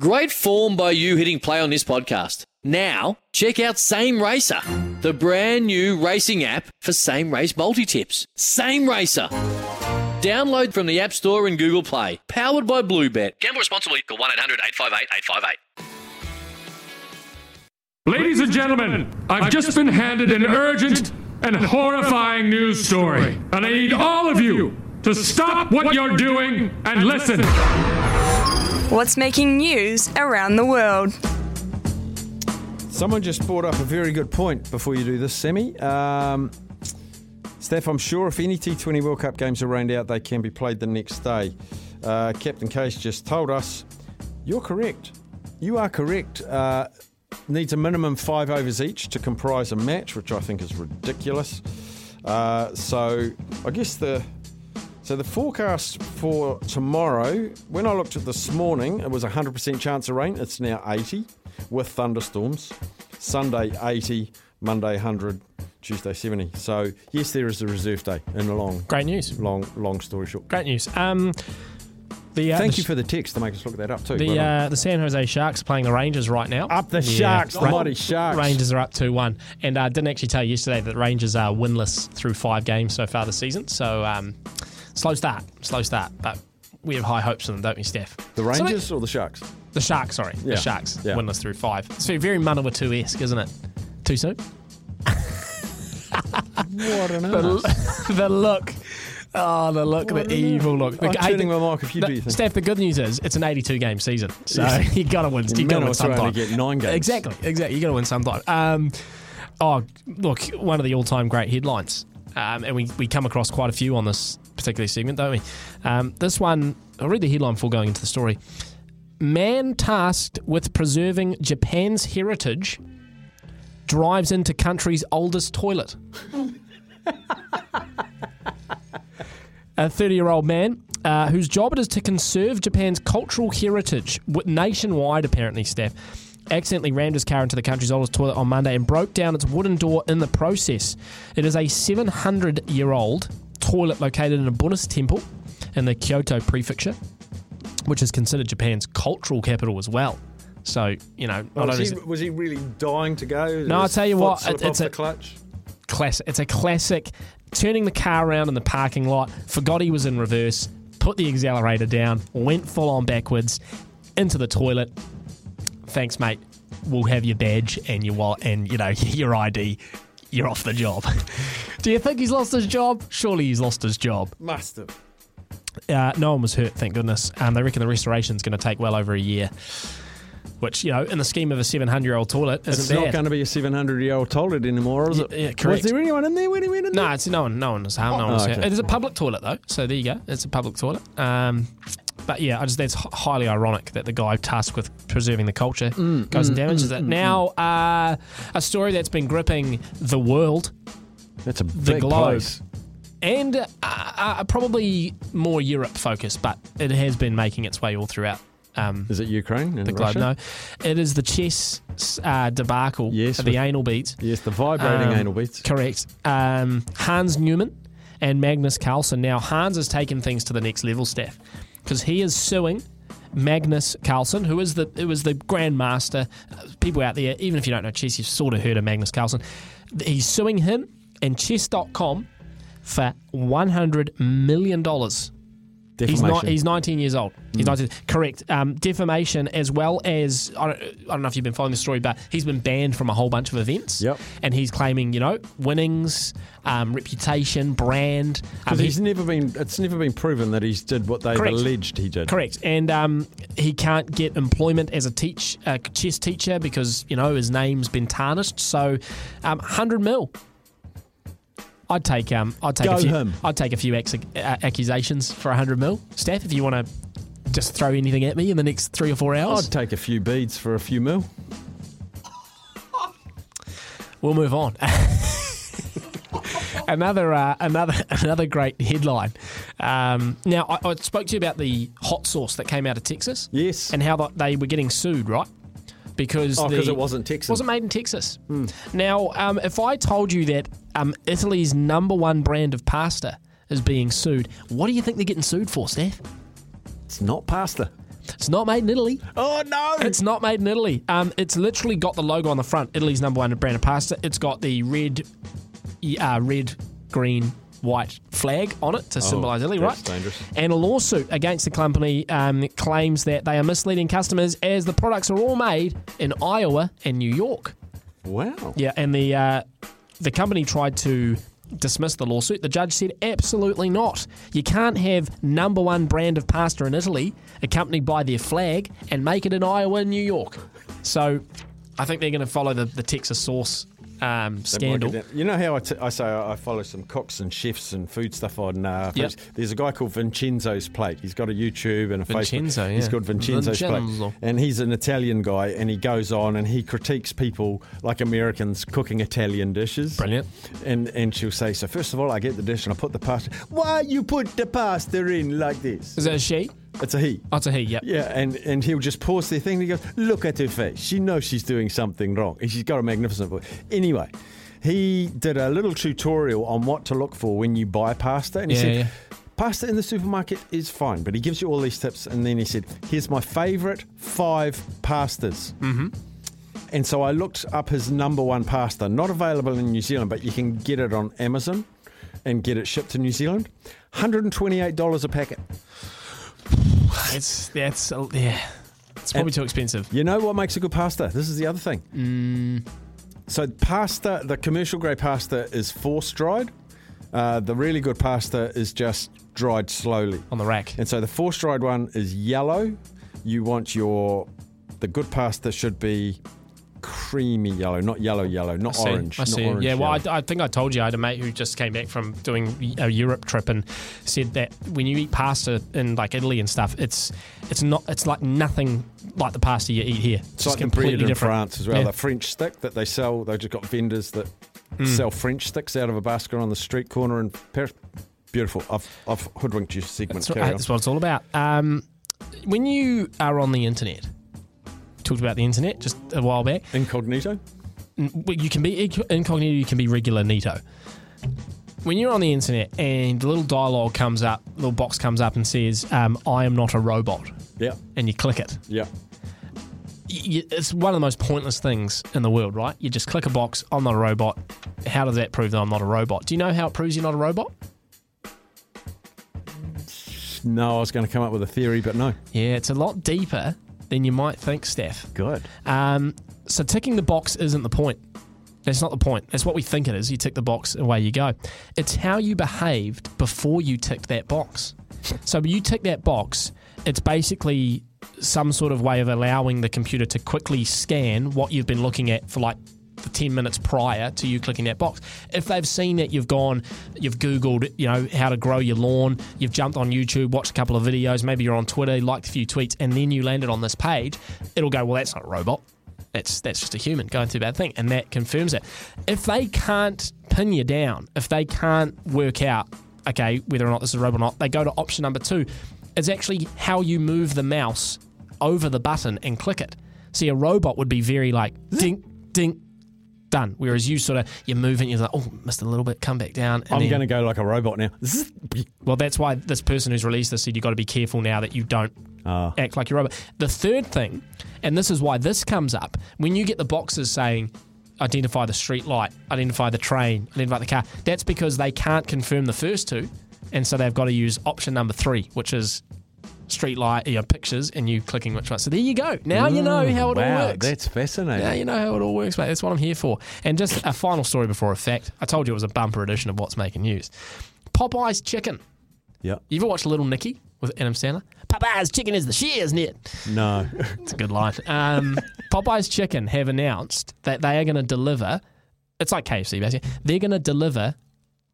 Great form by you hitting play on this podcast. Now, check out Same Racer, the brand new racing app for same race multi tips. Same Racer. Download from the App Store and Google Play. Powered by Bluebet. Gamble responsibly. Call 1 800 858 858. Ladies and gentlemen, I've just been handed an urgent and horrifying news story, and I need all of you to stop what you're doing and listen. What's making news around the world? Someone just brought up a very good point before you do this, Semi. Um, Steph, I'm sure if any T20 World Cup games are rained out, they can be played the next day. Uh, Captain Case just told us you're correct. You are correct. Uh, needs a minimum five overs each to comprise a match, which I think is ridiculous. Uh, so I guess the so the forecast for tomorrow, when I looked at this morning, it was 100% chance of rain. It's now 80 with thunderstorms. Sunday 80, Monday 100, Tuesday 70. So yes, there is a reserve day in a long, Great news. long, long story short. Great news. Um, the uh, Thank the, you for the text to make us look that up too. the Well uh, the San Jose Sharks are playing the Rangers right now. Up the Yeah. Sharks, the mighty Sharks. Rangers are up two one, and I uh, didn't actually tell you yesterday that the Rangers are winless through five games so far this season. So um, slow start, slow start, but we have high hopes for them, don't we, Steph? the So Rangers or the Sharks? the Sharks, sorry, Yeah. the Sharks Yeah. winless through five. It's very Manawatu esque, isn't it? Too soon. What an The, the look. Oh, the look, the evil look. The, I'm turning my mic if you the- do you. Steph, the good news is it's an 82 game season, so Yes. you got to win. You got to win sometime. get nine games. Exactly, exactly. You got to win sometime. Um, oh, look, one of the all-time great headlines, um, and we we come across quite a few on this particular segment, don't we? Um, this one, I'll read the headline before going into the story. Man tasked with preserving Japan's heritage drives into country's oldest toilet. a 30 year old man uh, whose job it is to conserve Japan's cultural heritage wi- nationwide, apparently, Steph, accidentally rammed his car into the country's oldest toilet on Monday and broke down its wooden door in the process. It is a 700 year old toilet located in a Buddhist temple in the Kyoto prefecture, which is considered Japan's cultural capital as well. So, you know, Oh, was, only he, was he really dying to go? Did No, I'll tell you what, it- it's a- clutch. classic. It's a classic. Turning the car around in the parking lot, forgot he was in reverse, put the accelerator down, went full on backwards into the toilet. Thanks, mate. We'll have your badge and your wallet and you know your ID. You're off the job. Do you think he's lost his job? Surely he's lost his job. Must have. Uh, no one was hurt, thank goodness. Um, they reckon the restoration's going to take well over a year, which you know, in the scheme of a 700 year old toilet, isn't It's bad. not going to be a 700 year old toilet anymore, is it? Yeah, yeah, correct. Was there anyone in there when he went in No, there? it's no one. No one was harmed. No one Oh, was okay. hurt. It is a public toilet though, so there you go. It's a public toilet. Um, but yeah, I just that's highly ironic that the guy tasked with preserving the culture Mm, goes and damages it. now, uh, a story that's been gripping the world That's a the big globe. place. and uh, uh, probably more Europe focused, but it has been making its way all throughout. Um, Is it Ukraine and the globe, Russia? no, it is the chess uh, debacle. Yes, the with- anal beads. Yes, the vibrating Um, anal beads. Correct. Um, Hans Niemann and Magnus Carlsen. Now, Hans has taken things to the next level, Steph, because he is suing Magnus Carlsen, who is the who is the grandmaster. People out there, even if you don't know chess, you've sort of heard of Magnus Carlsen. He's suing him and Chess.com for $100 million. He's not. He's 19 years old. He's 19. Correct. Um, defamation, as well as I don't, I don't know if you've been following the story, but he's been banned from a whole bunch of events. Yep. And he's claiming, you know, winnings, um, reputation, brand. Um, Because he's never been. It's never been proven that he's did what they've Correct. alleged he did. Correct, and um, he can't get employment as a teach a chess teacher because you know his name's been tarnished. So, um, hundred mil. I'd take um, I'd take Go a few. him. I'd take a few ex- uh, accusations for hundred mil. Steph, if you want to just throw anything at me in the next three or four hours? I'd take a few beads for a few mil. We'll move on. another uh, another another great headline. Um, now, I, I spoke to you about the hot sauce that came out of Texas. Yes. and how they were getting sued, right? Because Oh, the- it wasn't Texan. Wasn't made in Texas. Now, um, if I told you that um, Italy's number one brand of pasta is being sued, what do you think they're getting sued for, Steph? It's not pasta. It's not made in Italy. Oh no! It's not made in Italy. Um, it's literally got the logo on the front. Italy's number one brand of pasta. It's got the red, uh, red, green, white flag on it to symbolise Italy, Oh, right? dangerous. And a lawsuit against the company um, claims that they are misleading customers as the products are all made in Iowa and New York. wow. Yeah, and the uh, the company tried to dismiss the lawsuit. The judge said absolutely not. You can't have number one brand of pasta in Italy accompanied by their flag and make it in Iowa and New York. So I think they're going to follow the, the Texas sauce um, scandal. You know how I, t- I say I follow some cooks and chefs and food stuff on. Uh, Yep. There's a guy called Vincenzo's Plate. He's got a YouTube and a Vincenzo, Facebook. He's yeah. called Vincenzo's Vincenzo. Plate, and he's an Italian guy. And he goes on and he critiques people like Americans cooking Italian dishes. Brilliant. And and she'll say, so first of all, I get the dish and I put the pasta. Why you put the pasta in like this? Is that a she? It's a he. Oh, it's a he, yep. Yeah, and, and he'll just pause their thing and he goes, Look at her face. She knows she's doing something wrong. And she's got a magnificent voice. Anyway, he did a little tutorial on what to look for when you buy pasta. And he Yeah, said, yeah. Pasta in the supermarket is fine, but he gives you all these tips. And then he said, Here's my favourite five pastas. Mm-hmm. And so I looked up his number one pasta, not available in New Zealand, but you can get it on Amazon and get it shipped to New Zealand. $128 a packet. It's, that's, uh, yeah. It's probably too expensive. You know what makes a good pasta? This is the other thing. Mm. So pasta, the commercial grade pasta is force dried. Uh, the really good pasta is just dried slowly. On the rack. And so the force dried one is yellow. You want your the good pasta should be creamy yellow, not yellow yellow, not I see, orange. I see. orange yeah, well. I, I think I told you I had a mate who just came back from doing a Europe trip and said that when you eat pasta in like Italy and stuff, it's it's not it's like nothing like the pasta you eat here. It's, It's like completely bread in different. France as well. Yeah. The French stick that they sell, they've just got vendors that Hmm. sell French sticks out of a basket on the street corner in Paris. Beautiful. I've, I've hoodwinked you segment. That's, what- on. that's what it's all about. Um, when you are on the internet, talked about the internet just a while back. Incognito? You can be incognito, you can be regular nito. When you're on the internet and the little dialogue comes up, little box comes up and says, um, "I am not a robot," Yeah. and you click it. Yeah. it's one of the most pointless things in the world, right? You just click a box, I'm not a robot. How does that prove that I'm not a robot? Do you know how it proves you're not a robot? No, I was going to come up with a theory, but no. Yeah, it's a lot deeper than you might think, Steph. Good. Um, so ticking the box isn't the point. That's not the point. That's what we think it is. You tick the box, away you go. It's how you behaved before you ticked that box. So you tick that box, it's basically some sort of way of allowing the computer to quickly scan what you've been looking at for like 10 minutes prior to you clicking that box. If they've seen it, you've gone, you've Googled, you know, how to grow your lawn, you've jumped on YouTube, watched a couple of videos, maybe you're on Twitter, liked a few tweets, and then you landed on this page, it'll go, well, that's not a robot. That's that's just a human going through a bad thing, and that confirms it. If they can't pin you down, if they can't work out, okay, whether or not this is a robot or not, they go to option number two. It's actually how you move the mouse over the button and click it. See, a robot would be very like dink, dink, done. Whereas you sort of you move it, and you're like, oh, missed a little bit, come back down. And I'm going to go like a robot now. well, that's why this person who's released this said you've got to be careful now that you don't Ah. act like you're a robot. The third thing, and this is why this comes up, when you get the boxes saying identify the street light, identify the train, identify the car, that's because they can't confirm the first two. And so they've got to use option number three, which is street light, you know, pictures, and you clicking which one. So there you go. Now you know how it all wow, works. that's fascinating. Yeah, you know how it all works, mate. That's what I'm here for. And just a final story before effect. I told you it was a bumper edition of What's Making News. Popeye's Chicken. Yeah. You ever watched Little Nicky with Adam Sandler? Popeye's Chicken is the shit, isn't it? No. It's a good line. Um, Popeye's Chicken have announced that they are going to deliver. It's like KFC, basically. They're going to deliver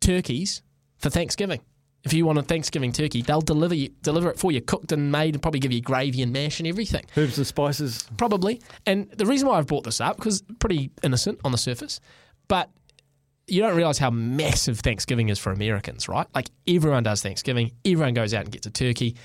turkeys for Thanksgiving. If you want a Thanksgiving turkey, they'll deliver you, deliver it for you, cooked and made, and probably give you gravy and mash and everything. Herbs and spices. Probably. And the reason why I've brought this up because pretty innocent on the surface, but you don't realize how massive Thanksgiving is for Americans, right? Like everyone does Thanksgiving, everyone goes out and gets a turkey.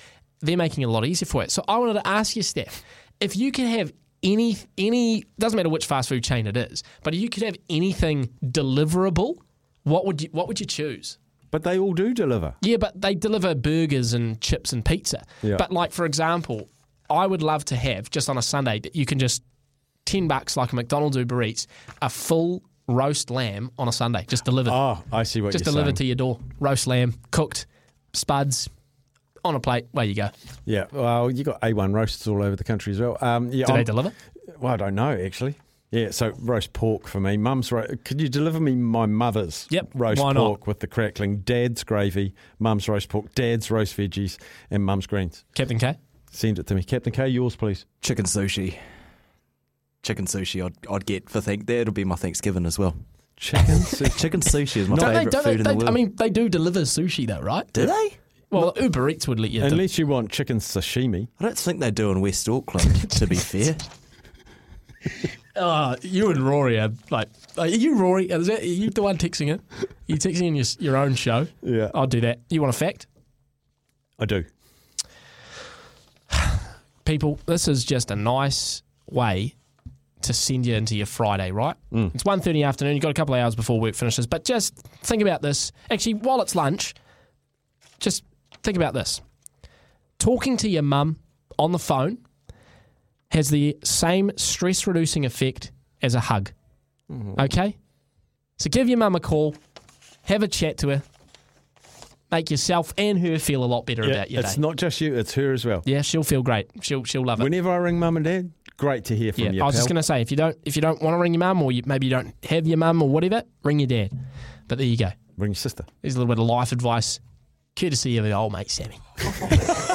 They're making it a lot easier for it. So I wanted to ask you, Steph, if you could have any any doesn't matter which fast food chain it is, but if you could have anything deliverable, what would you what would you choose? But they all do deliver. Yeah, but they deliver burgers and chips and pizza. Yeah. But like for example, I would love to have just on a Sunday that you can just ten bucks like a McDonald's Uber Eats a full roast lamb on a Sunday, just delivered, Oh, I see what just you're delivered saying. to your door, roast lamb, cooked, spuds, on a plate. Where you go? Yeah, well, you got A1 roasts all over the country as well. Um, yeah, Do they I'm- deliver? Well, I don't know actually. Yeah, so roast pork for me. Mum's ro- could you deliver me my mother's Yep, roast why not? pork with the crackling, dad's gravy, mum's roast pork, dad's roast veggies, and mum's greens. Captain K. Send it to me, Captain K. Yours, please. Chicken sushi. Chicken sushi, I'd, I'd get for thank. That'll be my Thanksgiving as well. Chicken. soup. Chicken sushi is my Don't they? favourite Don't they, food in the world. I mean, they do deliver sushi though, right? do they? Well, Uber Eats would let you. do- Unless you want chicken sashimi. I don't think they do in West Auckland. to be fair, Oh, you and Rory are like, are you Rory? Is that are you the one texting it? You texting in your, your own show? Yeah. I'll do that. You want a fact? I do. People, this is just a nice way to send you into your Friday, right? Mm. It's 1.30 in the afternoon. You've got a couple of hours before work finishes. But just think about this. Actually, while it's lunch, just think about this. Talking to your mum on the phone has the same stress reducing effect as a hug. Mm-hmm. Okay? So give your mum a call, have a chat to her, make yourself and her feel a lot better Yeah, about your it's day. not just you; it's her as well. yeah, she'll feel great. She'll she'll love it. Whenever I ring mum and dad, great to hear from yeah, you. I was just going to say if you don't if you don't want to ring your mum or you, maybe you don't have your mum or whatever, ring your dad. But there you go. ring your sister. There's a little bit of life advice, courtesy of the old mate Sammy.